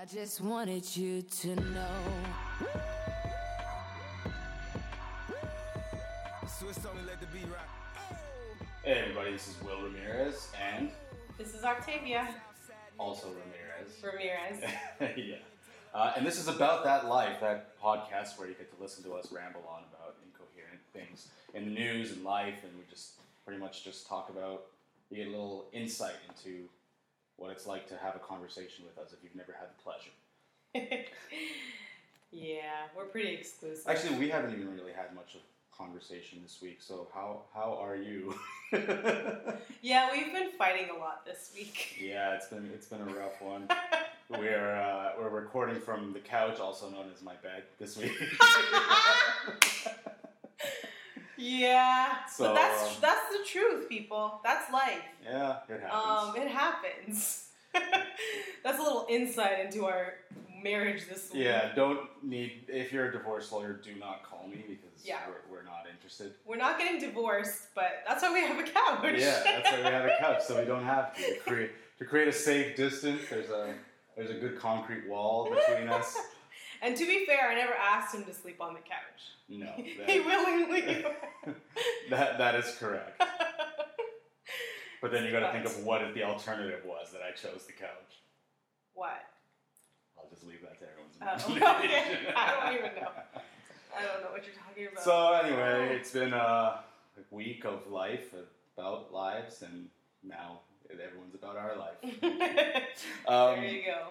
I just wanted you to know. Swiss only let the beat rock. Hey everybody, this is Will Ramirez and This is Octavia also Ramirez. Ramirez. yeah. Uh, and this is about that life, that podcast where you get to listen to us ramble on about incoherent things in the news and life, and we just pretty much just talk about. You get a little insight into what it's like to have a conversation with us if you've never had the pleasure. yeah, we're pretty exclusive. Actually, we haven't even really had much of conversation this week. So how how are you? yeah, we've been fighting a lot this week. yeah, it's been it's been a rough one. We're uh, we're recording from the couch, also known as my bed, this week. Yeah, So, but that's uh, that's the truth, people. That's life. yeah, it happens. Um, it happens. that's a little insight into our marriage this week. yeah, don't need if you're a divorce lawyer, do not call me because Yeah. we're, we're not interested. We're not getting divorced, but that's why we have a couch. Yeah, that's why we have a couch, so we don't have to, to create to create a safe distance. There's a there's a good concrete wall between us. and to be fair, I never asked him to sleep on the couch. No, he willingly. that that is correct. But then you got to think of what if the alternative was that I chose the couch. what? I'll just leave that to everyone's Oh, imagination. okay. I don't even know. I don't know what you're talking about. So anyway, it's been a week of life about lives, and now everyone's about our life. Um, there you go.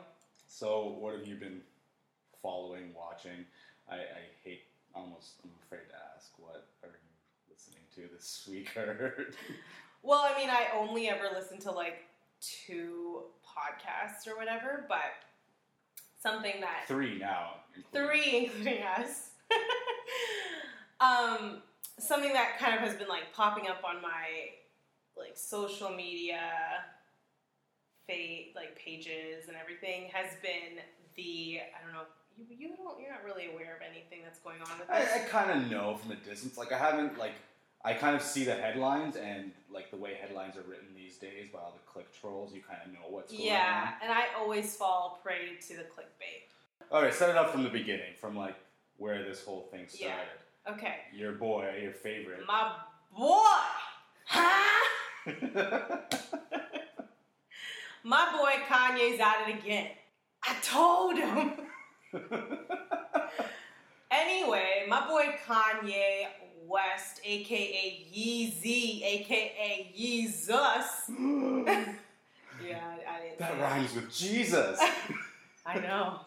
So what have you been following, watching? I, I hate almost. I'm afraid to ask. What are you listening to this week? Or? Well, I mean, I only ever listen to like two podcasts or whatever, but something that three now. including- three, including us. um, something that kind of has been like popping up on my like social media, fate like pages and everything has been the I don't know. You, you don't. You're not really aware of anything that's going on with this. I, I kind of know from a distance. Like I haven't like I kind of see the headlines and like the way headlines are written these days by all the click trolls. You kind of know what's going on. Yeah, and I always fall prey to the clickbait. on. All right, set it up from the beginning, from like where this whole thing Yeah. started. Okay, Your boy, your favorite. my boy, huh? My boy Kanye's at it again. I told him. Anyway, my boy Kanye West, aka Yeezy, aka Yeezus. yeah, I, didn't. that rhymes with Jesus. I know.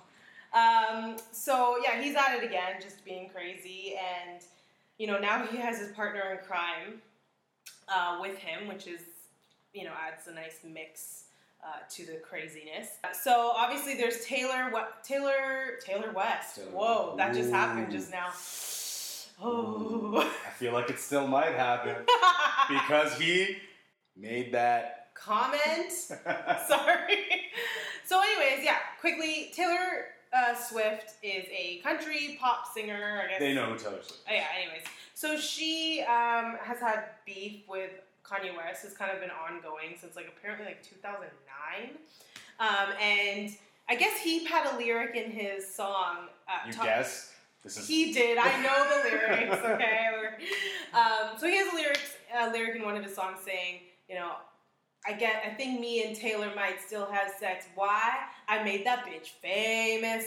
Um, so yeah, he's at it again, just being crazy, and you know now he has his partner in crime uh, with him, which is you know adds a nice mix uh, to the craziness. So obviously there's Taylor what Taylor Taylor West. Taylor Whoa, that just happened just now. Oh. I feel like it still might happen because he made that. Comment. Sorry. So, anyways, yeah. Quickly, Taylor uh, Swift is a country pop singer. I guess They know who Taylor Swift. Oh, yeah. Anyways, so she um, has had beef with Kanye West. Has kind of been ongoing since like apparently like 2009. Um, and I guess he had a lyric in his song. Uh, You talk- guess. This is he did. I know the lyrics. Okay. Um, so he has a lyrics, a lyric in one of his songs saying, you know, I get. I think me and Taylor might still have sex. Why? I made that bitch famous.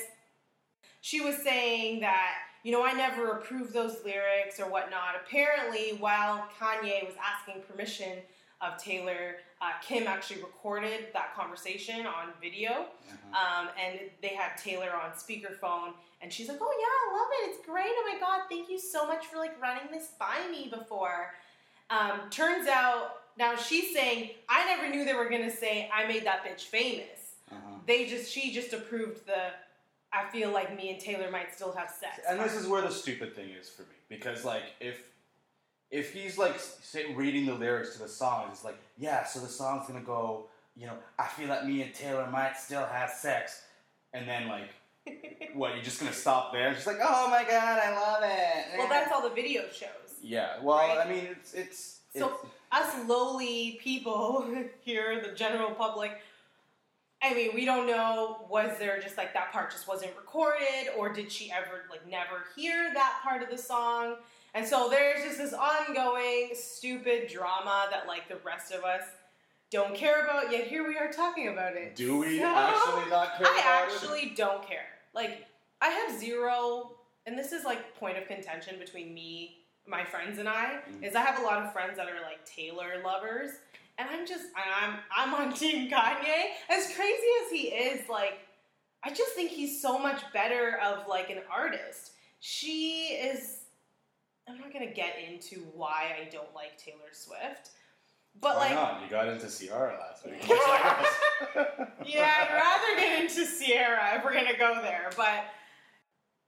She was saying that you know I never approved those lyrics or whatnot. Apparently, while Kanye was asking permission of Taylor, uh, Kim actually recorded that conversation on video. Uh-huh. Um, and they had Taylor on speakerphone, and she's like, "Oh yeah, I love it. It's great. Oh my god, thank you so much for like running this by me before." Um, turns out now she's saying, "I never knew they were gonna say I made that bitch famous. Uh-huh. They just she just approved the. I feel like me and Taylor might still have sex. And this is where the stupid thing is for me because like if if he's like say, reading the lyrics to the song, it's like yeah, so the song's gonna go, you know, I feel like me and Taylor might still have sex, and then like what you're just gonna stop there? She's like, oh my god, I love it. well, that's all the video shows. yeah. Well, Right? I mean, it's it's, So it's us lowly people here, the general public, I mean, we don't know. Was there just like that part just wasn't recorded, or did she ever like never hear that part of the song? And so there's just this ongoing stupid drama that like the rest of us don't care about. Yet here we are talking about it. Do we So- actually not care I about it? actually don't care. Like, I have zero, and this is like point of contention between me, my friends, and I. Mm. Is I have a lot of friends that are like Taylor lovers, and I'm just I'm I'm on Team Kanye. As crazy as he is, like, I just think he's so much better of like an artist. She is. I'm not gonna get into why I don't like Taylor Swift, but Why like. not? You got into Sierra last week. Yeah, I'd rather get into Sierra if we're gonna go there. But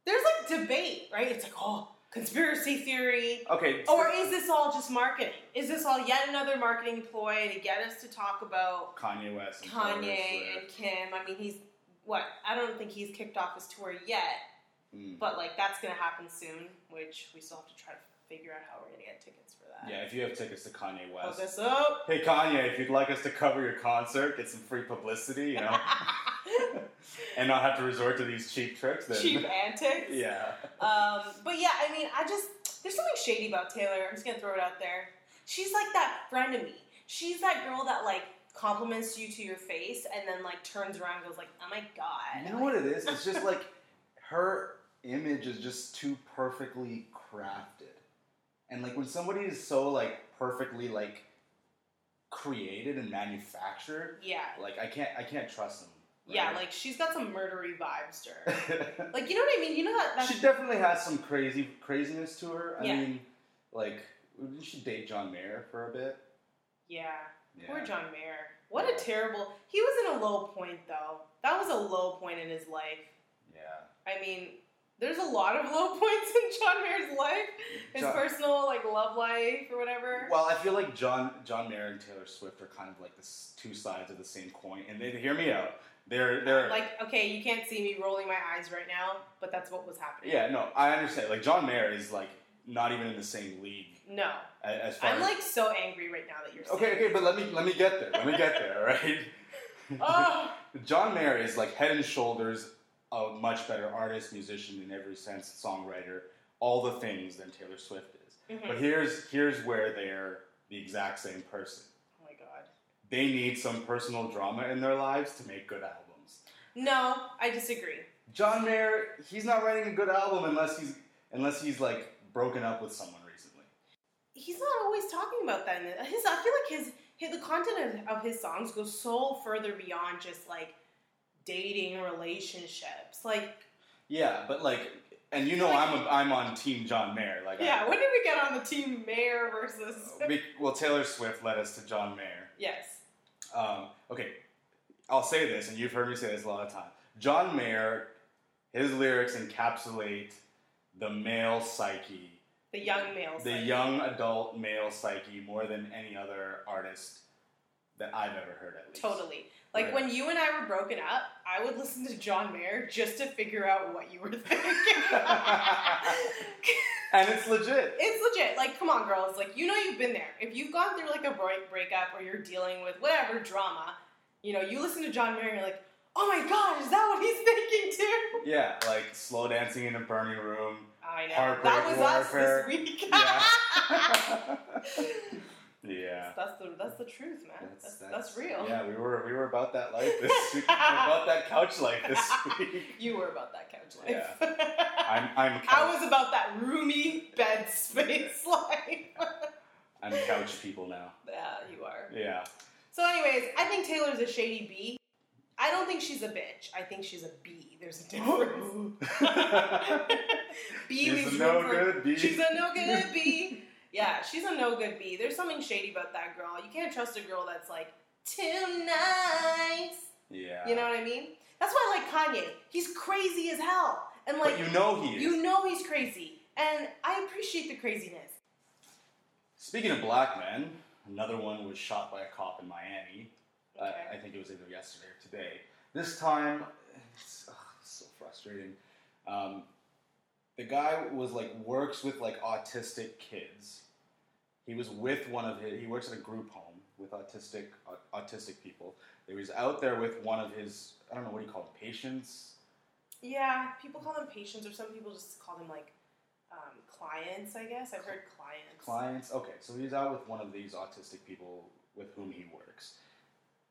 there's like debate, right? It's like, oh, conspiracy theory. okay. Or is this all just marketing? Is this all yet another marketing ploy to get us to talk about Kanye West. And Kanye and Kim? I mean, he's what? I don't think he's kicked off his tour yet, Mm. but like that's gonna happen soon, which we still have to try to figure out how we're gonna get tickets for that. Yeah, if you have tickets to Kanye Hook West. us up. Hey Kanye, if you'd like us to cover your concert, get some free publicity, you know, and not have to resort to these cheap tricks, then Cheap antics. yeah. Um, but yeah, I mean, I just there's something shady about Taylor. I'm just gonna throw it out there. She's like that friend of me. She's that girl that like compliments you to your face and then like turns around and goes like, "Oh my god." You know what it is? It's just like her image is just too perfectly crafted. And like when somebody is so like perfectly like created and manufactured, Yeah, like I can't I can't trust them. Yeah, like she's got some murdery vibes to her. like you know what I mean? You know that? That's, she definitely has some crazy craziness to her. I Yeah. mean, like didn't she date John Mayer for a bit? yeah. Yeah. Poor John Mayer. What Yeah. a terrible. He was in a low point though. That was a low point in his life. Yeah. I mean, there's a lot of low points in John Mayer's life. His John- personal like love life or whatever. Well, I feel like John John Mayer and Taylor Swift are kind of like the two sides of the same coin, and they hear me out. They're they're Like, okay, you can't see me rolling my eyes right now, but that's what was happening. yeah no I understand. Like John Mayer is like not even in the same league No, as far I'm as like so angry right now that you're saying. okay okay, but let me let me get there. Let me get there. All right. Oh, John Mayer is like head and shoulders a much better artist, musician in every sense, songwriter, all the things than Taylor Swift is. mhm. But here's here's where they're the exact same person. They need some personal drama in their lives to make good albums. No, I disagree. John Mayer, he's not writing a good album unless he's unless he's like broken up with someone recently. He's not always talking about that. His, I feel like his, his the content of, of his songs goes so further beyond just like dating relationships. Like, Yeah, but like, and you know Like- I'm a, I'm on Team John Mayer. Like, yeah, when did we get on the team Mayer versus? We, well, Taylor Swift led us to John Mayer. yes. Um, okay, I'll say this, and you've heard me say this a lot of times. John Mayer, his lyrics encapsulate the male psyche, The young male. the young adult male psyche, more than any other artist that I've ever heard. At least Totally. Like Right. when you and I were broken up, I would listen to John Mayer just to figure out what you were thinking. and it's legit. it's legit. Like, come on, girls. Like, you know you've been there. If you've gone through like a break breakup or you're dealing with whatever drama, you know, you listen to John Mayer and you're like, oh my god, is that what he's thinking too? Yeah, like slow dancing in a burning room. I know. Heartbreak that was warfare. us this week. Yeah. yeah. That's the that's the truth, man. That's, that's, real. Yeah, we were we were about that life this week. about that couch life this week. You were about that couch life. I'm I'm I was about that roomy bed space life. I'm couch people now. yeah, you are. Yeah. So, anyways, I think Taylor's a shady bee. I don't think she's a bitch. I think she's a bee. There's a difference. bee She's a no for- good bee. She's a no good bee. Yeah, she's a no good bee. There's something shady about that girl. You can't trust a girl that's like too nice. Yeah. You know what I mean? That's why I like Kanye. He's crazy as hell, and like but you know he is. you know he's crazy, and I appreciate the craziness. Speaking of black men, another one was shot by a cop in Miami. Uh, I think it was either yesterday or today. This time, it's, ugh, it's so frustrating. Um, the guy was like works with like autistic kids. He was with one of his. He works at a group home with autistic au- autistic people. He was out there with one of his I don't know what do you call them, patients. Yeah, people call them patients, or some people just call them like um, clients. I guess I've heard clients. Clients. Okay, so he's out with one of these autistic people with whom he works.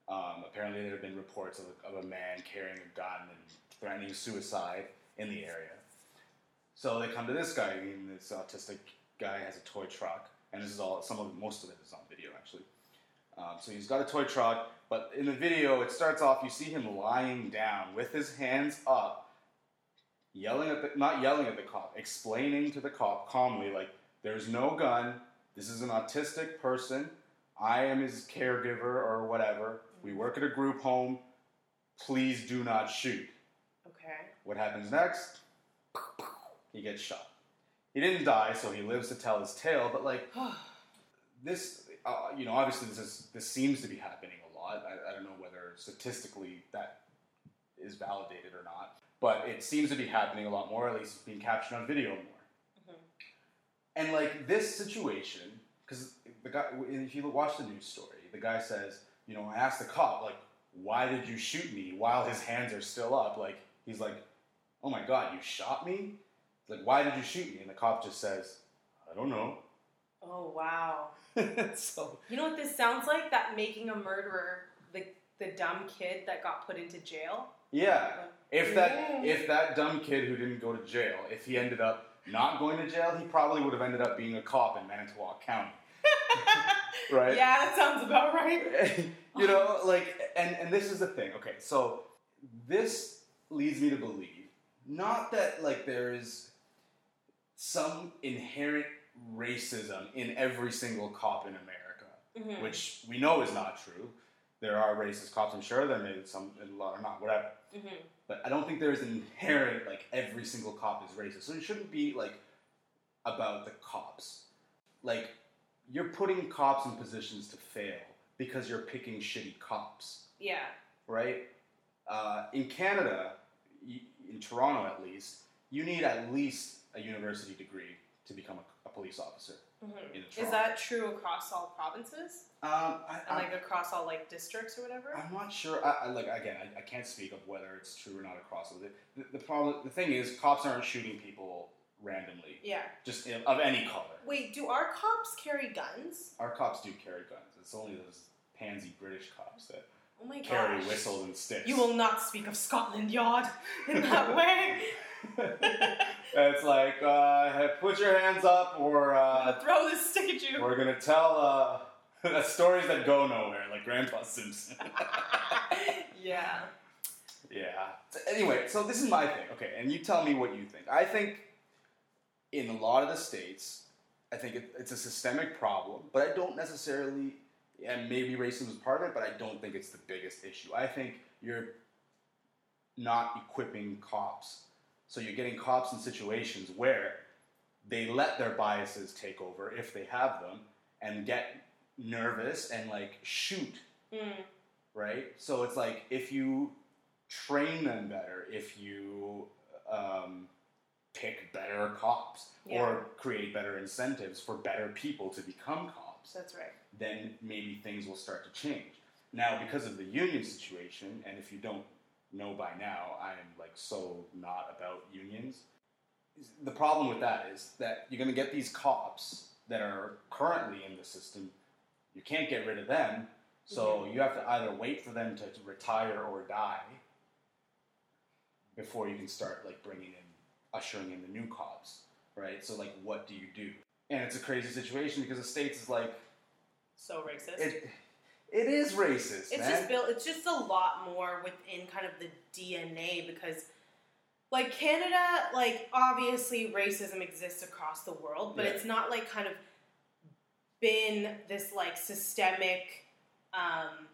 Um, apparently, there have been reports of a, of a man carrying a gun and threatening suicide in the area. So they come to this guy, and this autistic guy has a toy truck, and this is all. Some of most of it is on video, actually. Um, so he's got a toy truck, but in the video, it starts off. You see him lying down with his hands up, yelling at the not yelling at the cop, explaining to the cop calmly, like, "There's no gun. This is an autistic person. I am his caregiver or whatever. We work at a group home. Please do not shoot." Okay. What happens next? He gets shot. He didn't die, so he lives to tell his tale. But like this, uh, you know, obviously this is this seems to be happening a lot. I, I don't know whether statistically that is validated or not, but it seems to be happening a lot more. At least it's being captured on video more. And like this situation, because the guy, if you watch the news story, the guy says, you know, I asked the cop, like, why did you shoot me while his hands are still up? Like, he's like, oh my god, you shot me? Like, why did you shoot me? And the cop just says, I don't know. Oh wow. so, You know what this sounds like? That making a murderer, the the dumb kid that got put into jail. yeah. If that Yeah. if that dumb kid who didn't go to jail, if he ended up not going to jail, he probably would have ended up being a cop in Manitowoc County. right? Yeah, that sounds about right. you know, like, and and this is the thing. Okay, so this leads me to believe not that like there is some inherent racism in every single cop in America, Mhm. which we know is not true. There are racist cops, I'm sure. There may be some, a lot or not, whatever. Mhm. But I don't think there is an inherent like every single cop is racist. So it shouldn't be like about the cops. Like you're putting cops in positions to fail because you're picking shitty cops, Yeah. right? Uh, in Canada, in Toronto at least, you need at least a university degree to become a, a police officer. Mhm. In Is that true across all provinces Um, I, and I, like across all like districts or whatever? I'm not sure. I, I, like again, I, I can't speak of whether it's true or not across. The, the, the problem, the thing is, cops aren't shooting people randomly, Yeah. just in, of any color. Wait, do our cops carry guns? Our cops do carry guns. It's only those pansy British cops that Oh my carry gosh. whistles and sticks. You will not speak of Scotland Yard in that way. it's like, uh, put your hands up, or uh, throw this stick at you. we're gonna tell uh, stories that go nowhere, like Grandpa Simpson. yeah. Yeah. So anyway, so this is my thing. Okay, and you tell me what you think. I think in a lot of the states, I think it, it's a systemic problem, but I don't necessarily, and maybe racism is part of it, but I don't think it's the biggest issue. I think you're not equipping cops. So you're getting cops in situations where they let their biases take over, if they have them, and get nervous and like shoot Mm. right? So it's like if you train them better, if you um, pick better cops Yeah. or create better incentives for better people to become cops, That's right. then maybe things will start to change. Now, because of the union situation, and if you don't know by now, I am like so not about unions. The problem with that is that you're going to get these cops that are currently in the system. You can't get rid of them, so you have to either wait for them to, to retire or die before you can start like bringing in, ushering in the new cops, right? So like, what do you do? And it's a crazy situation because the states is like So racist. it. It is racist, it's man. just built it's just a lot more within kind of the DNA because like Canada, like obviously racism exists across the world, but Yeah. it's not like kind of been this like systemic um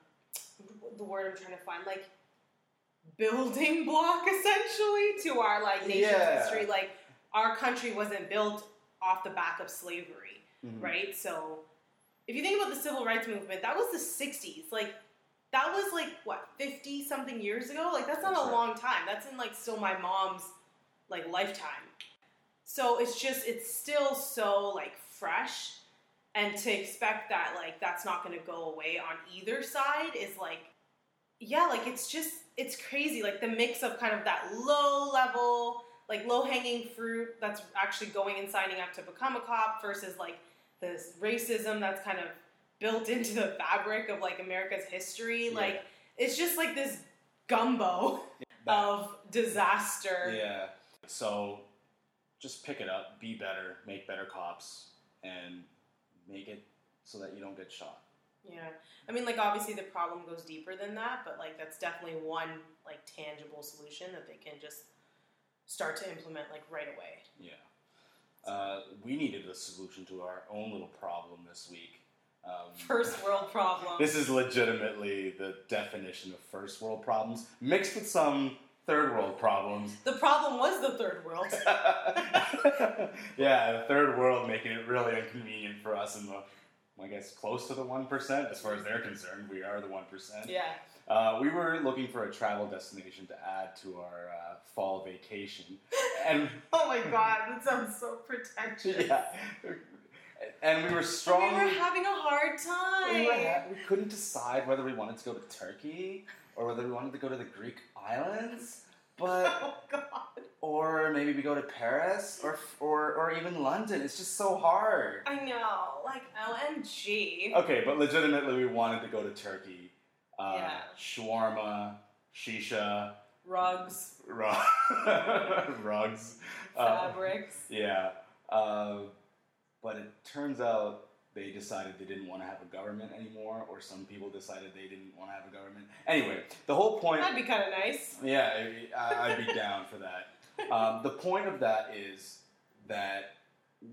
the word I'm trying to find, like building block essentially to our like nation's Yeah. history. Like our country wasn't built off the back of slavery Mhm. right? So if you think about the civil rights movement, that was the 60s. Like that was like what 50 something years ago. Like that's not That's a right. long time. That's in like still my mom's like lifetime. So it's just it's still so like fresh and to expect that like that's not going to go away on either side is like yeah, like it's just it's crazy. Like the mix of kind of that low level, like low hanging fruit that's actually going and signing up to become a cop versus like this racism that's kind of built into the fabric of like America's history. Yeah. Like it's just like this gumbo of disaster. Yeah. So just pick it up, be better, make better cops, and make it so that you don't get shot. Yeah. I mean, like, obviously the problem goes deeper than that, but, like, that's definitely one, like, tangible solution that they can just start to implement, like, right away. Yeah. Uh, we needed a solution to our own little problem this week. Um, First world problem. This is legitimately the definition of first world problems, mixed with some third world problems. the problem was the third world. yeah, the third world making it really inconvenient for us in the, I guess, close to the 1%, as far as they're concerned. We are the 1%. yeah. Uh, we were looking for a travel destination to add to our uh, fall vacation. And Oh my god, that sounds so pretentious. yeah, and we were strong. We were having a hard time. we, ha- we couldn't decide whether we wanted to go to Turkey or whether we wanted to go to the Greek islands, but oh god. or maybe we go to Paris or or or even London. It's just so hard. I know. Like, OMG. Okay, but legitimately, we wanted to go to Turkey. Uh, Yeah. Shawarma, shisha, Rugs, rug, rugs. Uh, fabrics. yeah. Uh, but it turns out they decided they didn't want to have a government anymore, or some people decided they didn't want to have a government. Anyway, the whole point. That'd be kind of nice. Yeah, I, I'd be down for that. Um, the point of that is that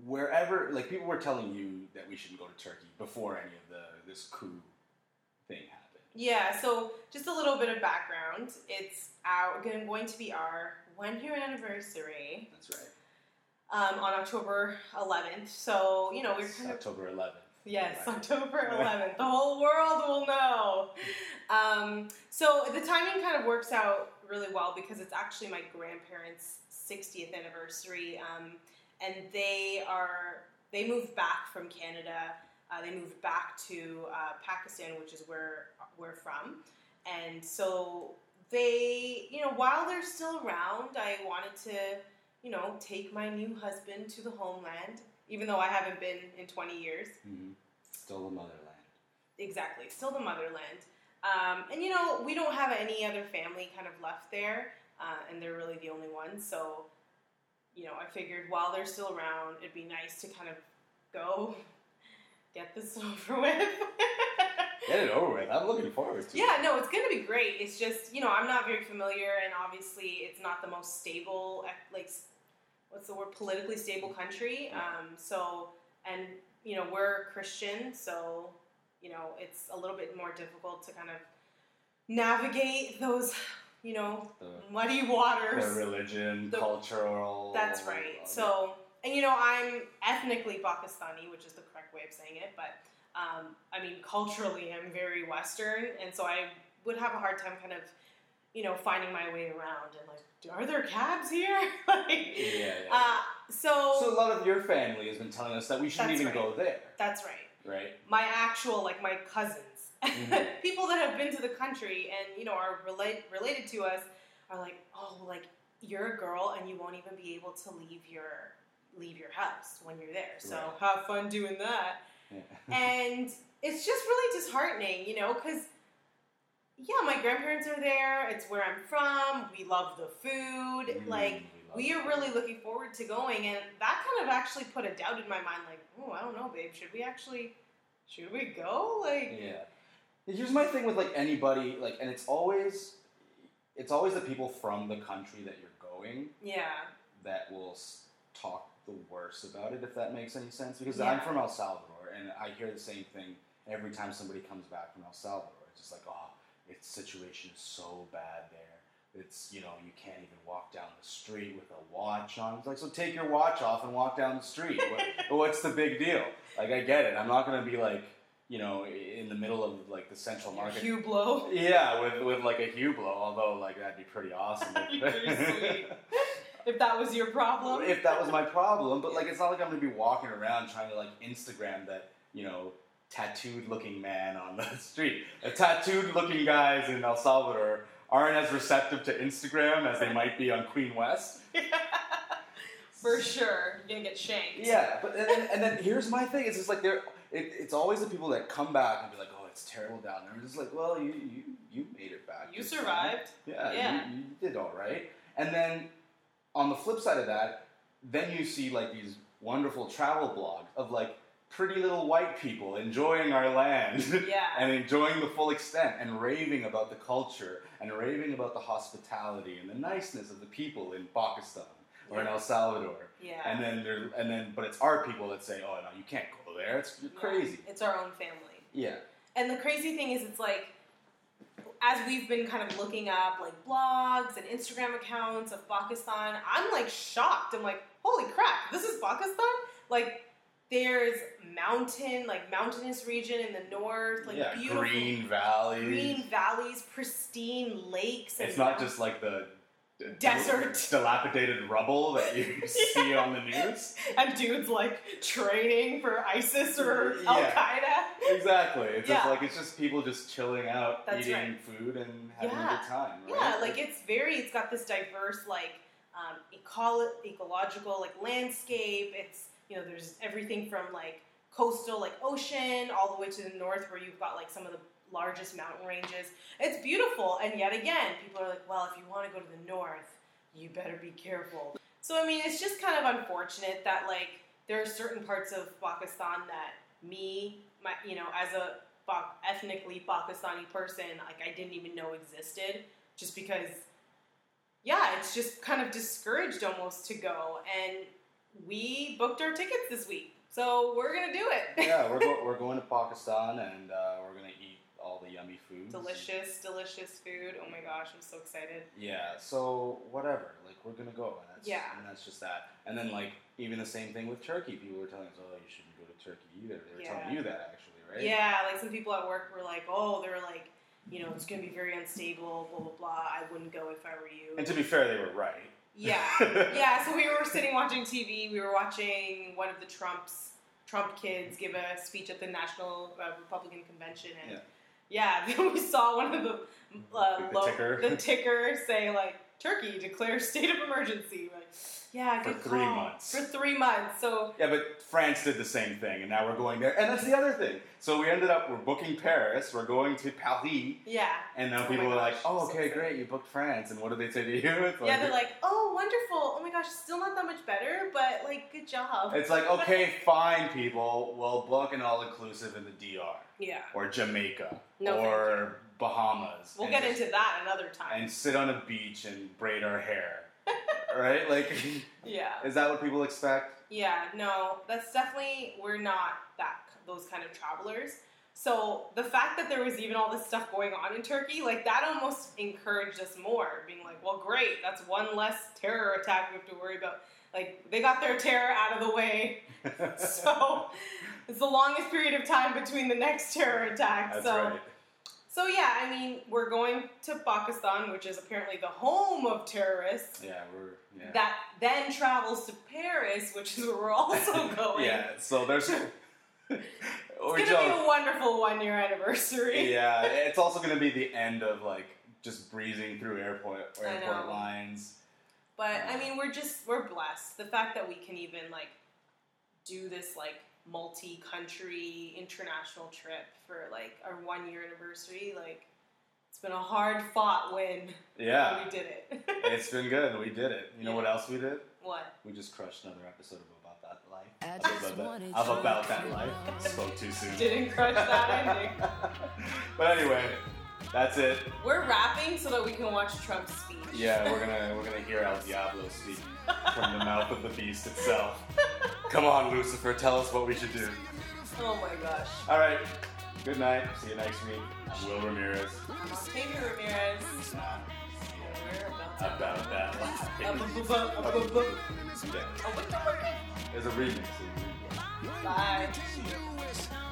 wherever, like, people were telling you that we shouldn't go to Turkey before any of the this coup thing happened. Yeah, so just a little bit of background. It's our going to be our one year anniversary That's right. um, on October 11th. So you know we're kind of October 11th. yes Right. October 11th. The whole world will know. Um, so the timing kind of works out really well because it's actually my grandparents' 60th anniversary, um, and they are they moved back from Canada. Uh, they moved back to uh, Pakistan, which is where we're from, and so they, you know, while they're still around, I wanted to, you know, take my new husband to the homeland, even though I haven't been in 20 years. Mm-hmm. Still the motherland. Exactly, still the motherland. Um, and you know, we don't have any other family kind of left there, uh, and they're really the only ones. So, you know, I figured while they're still around, it'd be nice to kind of go get this over with. Get it over with. I'm looking forward to it. yeah, no, it's gonna be great. It's just you know, I'm not very familiar, and obviously, it's not the most stable, like, what's the word, politically stable country. Um, so, and you know, we're Christian, so you know, it's a little bit more difficult to kind of navigate those, you know, The, muddy waters. the religion, The- cultural. That's right. So, and you know, I'm ethnically Pakistani, which is the correct way of saying it, but um, I mean, culturally, I'm very Western, and so I would have a hard time kind of, you know, finding my way around and like, are there cabs here? like, Yeah, yeah. Uh, so, so a lot of your family has been telling us that we shouldn't even right. go there, that's right. right? My actual, like, my cousins, Mhm. people that have been to the country and you know are relate, related to us, are like, oh, like you're a girl and you won't even be able to leave your leave your house when you're there. So Right. have fun doing that. And it's just really disheartening, you know, because yeah, my grandparents are there. It's where I'm from. We love the food. Mm, like love we are really looking forward to going, and that kind of actually put a doubt in my mind. Like, oh, I don't know, babe. Should we actually? Should we go? Like, Yeah. Here's my thing with like anybody like, and it's always, it's always the people from the country that you're going yeah, that will talk the worst about it, if that makes any sense. Because Yeah. I'm from El Salvador, and I hear the same thing every time somebody comes back from El Salvador. It's just like, oh, its situation is so bad there. It's you know you can't even walk down the street with a watch on. It's like so take your watch off and walk down the street. what, what's the big deal? Like I get it. I'm not gonna be like you know in the middle of like the central market. Hublot. Yeah, with with like a Hublot, although like that'd be pretty awesome. Pretty sweet. If that was your problem. if that was my problem, but like it's not like I'm gonna be walking around trying to like Instagram that you know tattooed looking man on the street. The tattooed looking guys in El Salvador aren't as receptive to Instagram as they might be on Queen West. For sure, you're gonna get shanked. Yeah, but and then, and then here's my thing: it's just like they're it, it's always the people that come back and be like, "Oh, it's terrible down there." Just like, "Well, you you, you made it back. You this time. survived. Yeah, Yeah. You, you did all right." And then on the flip side of that, then you see like these wonderful travel blogs of like pretty little white people enjoying our land. Yeah. and enjoying the full extent and raving about the culture and raving about the hospitality and the niceness of the people in Pakistan or in El Salvador. Yeah. And then there, and then, but it's our people that say, "Oh no, you can't go there. It's you're Yeah. crazy." It's our own family. Yeah, And the crazy thing is, it's like, as we've been kind of looking up like blogs and Instagram accounts of Pakistan, I'm like shocked. I'm like, holy crap, this is Pakistan? Like, there's mountain, like mountainous region in the north, like yeah, beautiful green valleys. green valleys, pristine lakes. It's not just like the Desert. dilapidated rubble that you see on the news. and dudes like training for ISIS or al-qaeda Exactly. It's just Yeah. like it's just people just chilling out, That's eating right. food, and having a good time. Right? Yeah, like it's very. It's got this diverse like um, eco- ecological like landscape. It's you know there's everything from like coastal like ocean all the way to the north where you've got like some of the largest mountain ranges. It's beautiful, and yet again, people are like, well, if you want to go to the north, you better be careful. So I mean, it's just kind of unfortunate that like there are certain parts of Pakistan that me, my you know, as a Pa- ethnically Pakistani person, like I didn't even know existed, just because. Yeah, it's just kind of discouraged almost to go, and we booked our tickets this week, so we're gonna do it. yeah, we're, go- we're going to Pakistan and uh, we're gonna eat all the yummy foods. Delicious, delicious food. Oh my gosh, I'm so excited. Yeah. So whatever, like we're gonna go, and that's Yeah. and that's just that. And then like even the same thing with Turkey. People were telling us, oh, you shouldn't go to Turkey either. They were Yeah. telling you that actually, right? Yeah, like some people at work were like, oh, they're like, you know, it's gonna be very unstable, blah blah blah. I wouldn't go if I were you. And to be fair, they were right. Yeah, yeah. So we were sitting watching TV. We were watching one of the Trump's Trump kids give a speech at the National uh, Republican Convention, and yeah, then we saw one of the uh, The low- ticker. the ticker say like Turkey declares state of emergency. Like, yeah, For good three call. months. For three months. So Yeah, but France did the same thing, and now we're going there. And that's the other thing. So we ended up, we're booking Paris, we're going to Paris, yeah, and now Oh people are like, oh, okay, excited. great, you booked France. And what do they say to you? It's yeah. They're like, oh, wonderful. Oh my gosh, still not that much better, but like, good job. it's like, okay, fine, people, we'll book an all inclusive in the DR, yeah, or Jamaica, No, or Bahamas. we'll get just- into that another time. And sit on a beach and braid our hair. right? Like, yeah. is that what people expect? Yeah, no, that's definitely we're not that those kind of travelers. So the fact that there was even all this stuff going on in Turkey, like that almost encouraged us more, being like, well, great, that's one less terror attack we have to worry about. Like they got their terror out of the way, so it's the longest period of time between the next terror attack. That's so, right. So yeah, I mean, we're going to Pakistan, which is apparently the home of terrorists. Yeah, we're. Yeah. That then travels to Paris, which is where we're also going. yeah, so there's. It's gonna be a wonderful one year anniversary. yeah, it's also going to be the end of like just breezing through airport airport lines. But I mean, we're just we're blessed. The fact that we can even like do this like multi-country international trip for like our one year anniversary, like it's been a hard fought win. Yeah, we did it. it's been good. We did it. You know Yeah. what else we did? what? We just crushed another episode of About That I Life. just Of About wanted That, of about that life. Spoke too soon. Didn't crush that ending. but anyway, that's it. We're rapping so that we can watch Trump's speech. Yeah, we're gonna we're gonna hear El Diablo speak from the mouth of the beast itself. Come on, Lucifer, tell us what we should do. Oh my gosh. All right. Good night. See you next week. I'm Will Ramirez. I'm Octavia Ramirez. About to- About that life. Yeah. Wait, don't worry. There's a remix. There's a remix. Bye. See you.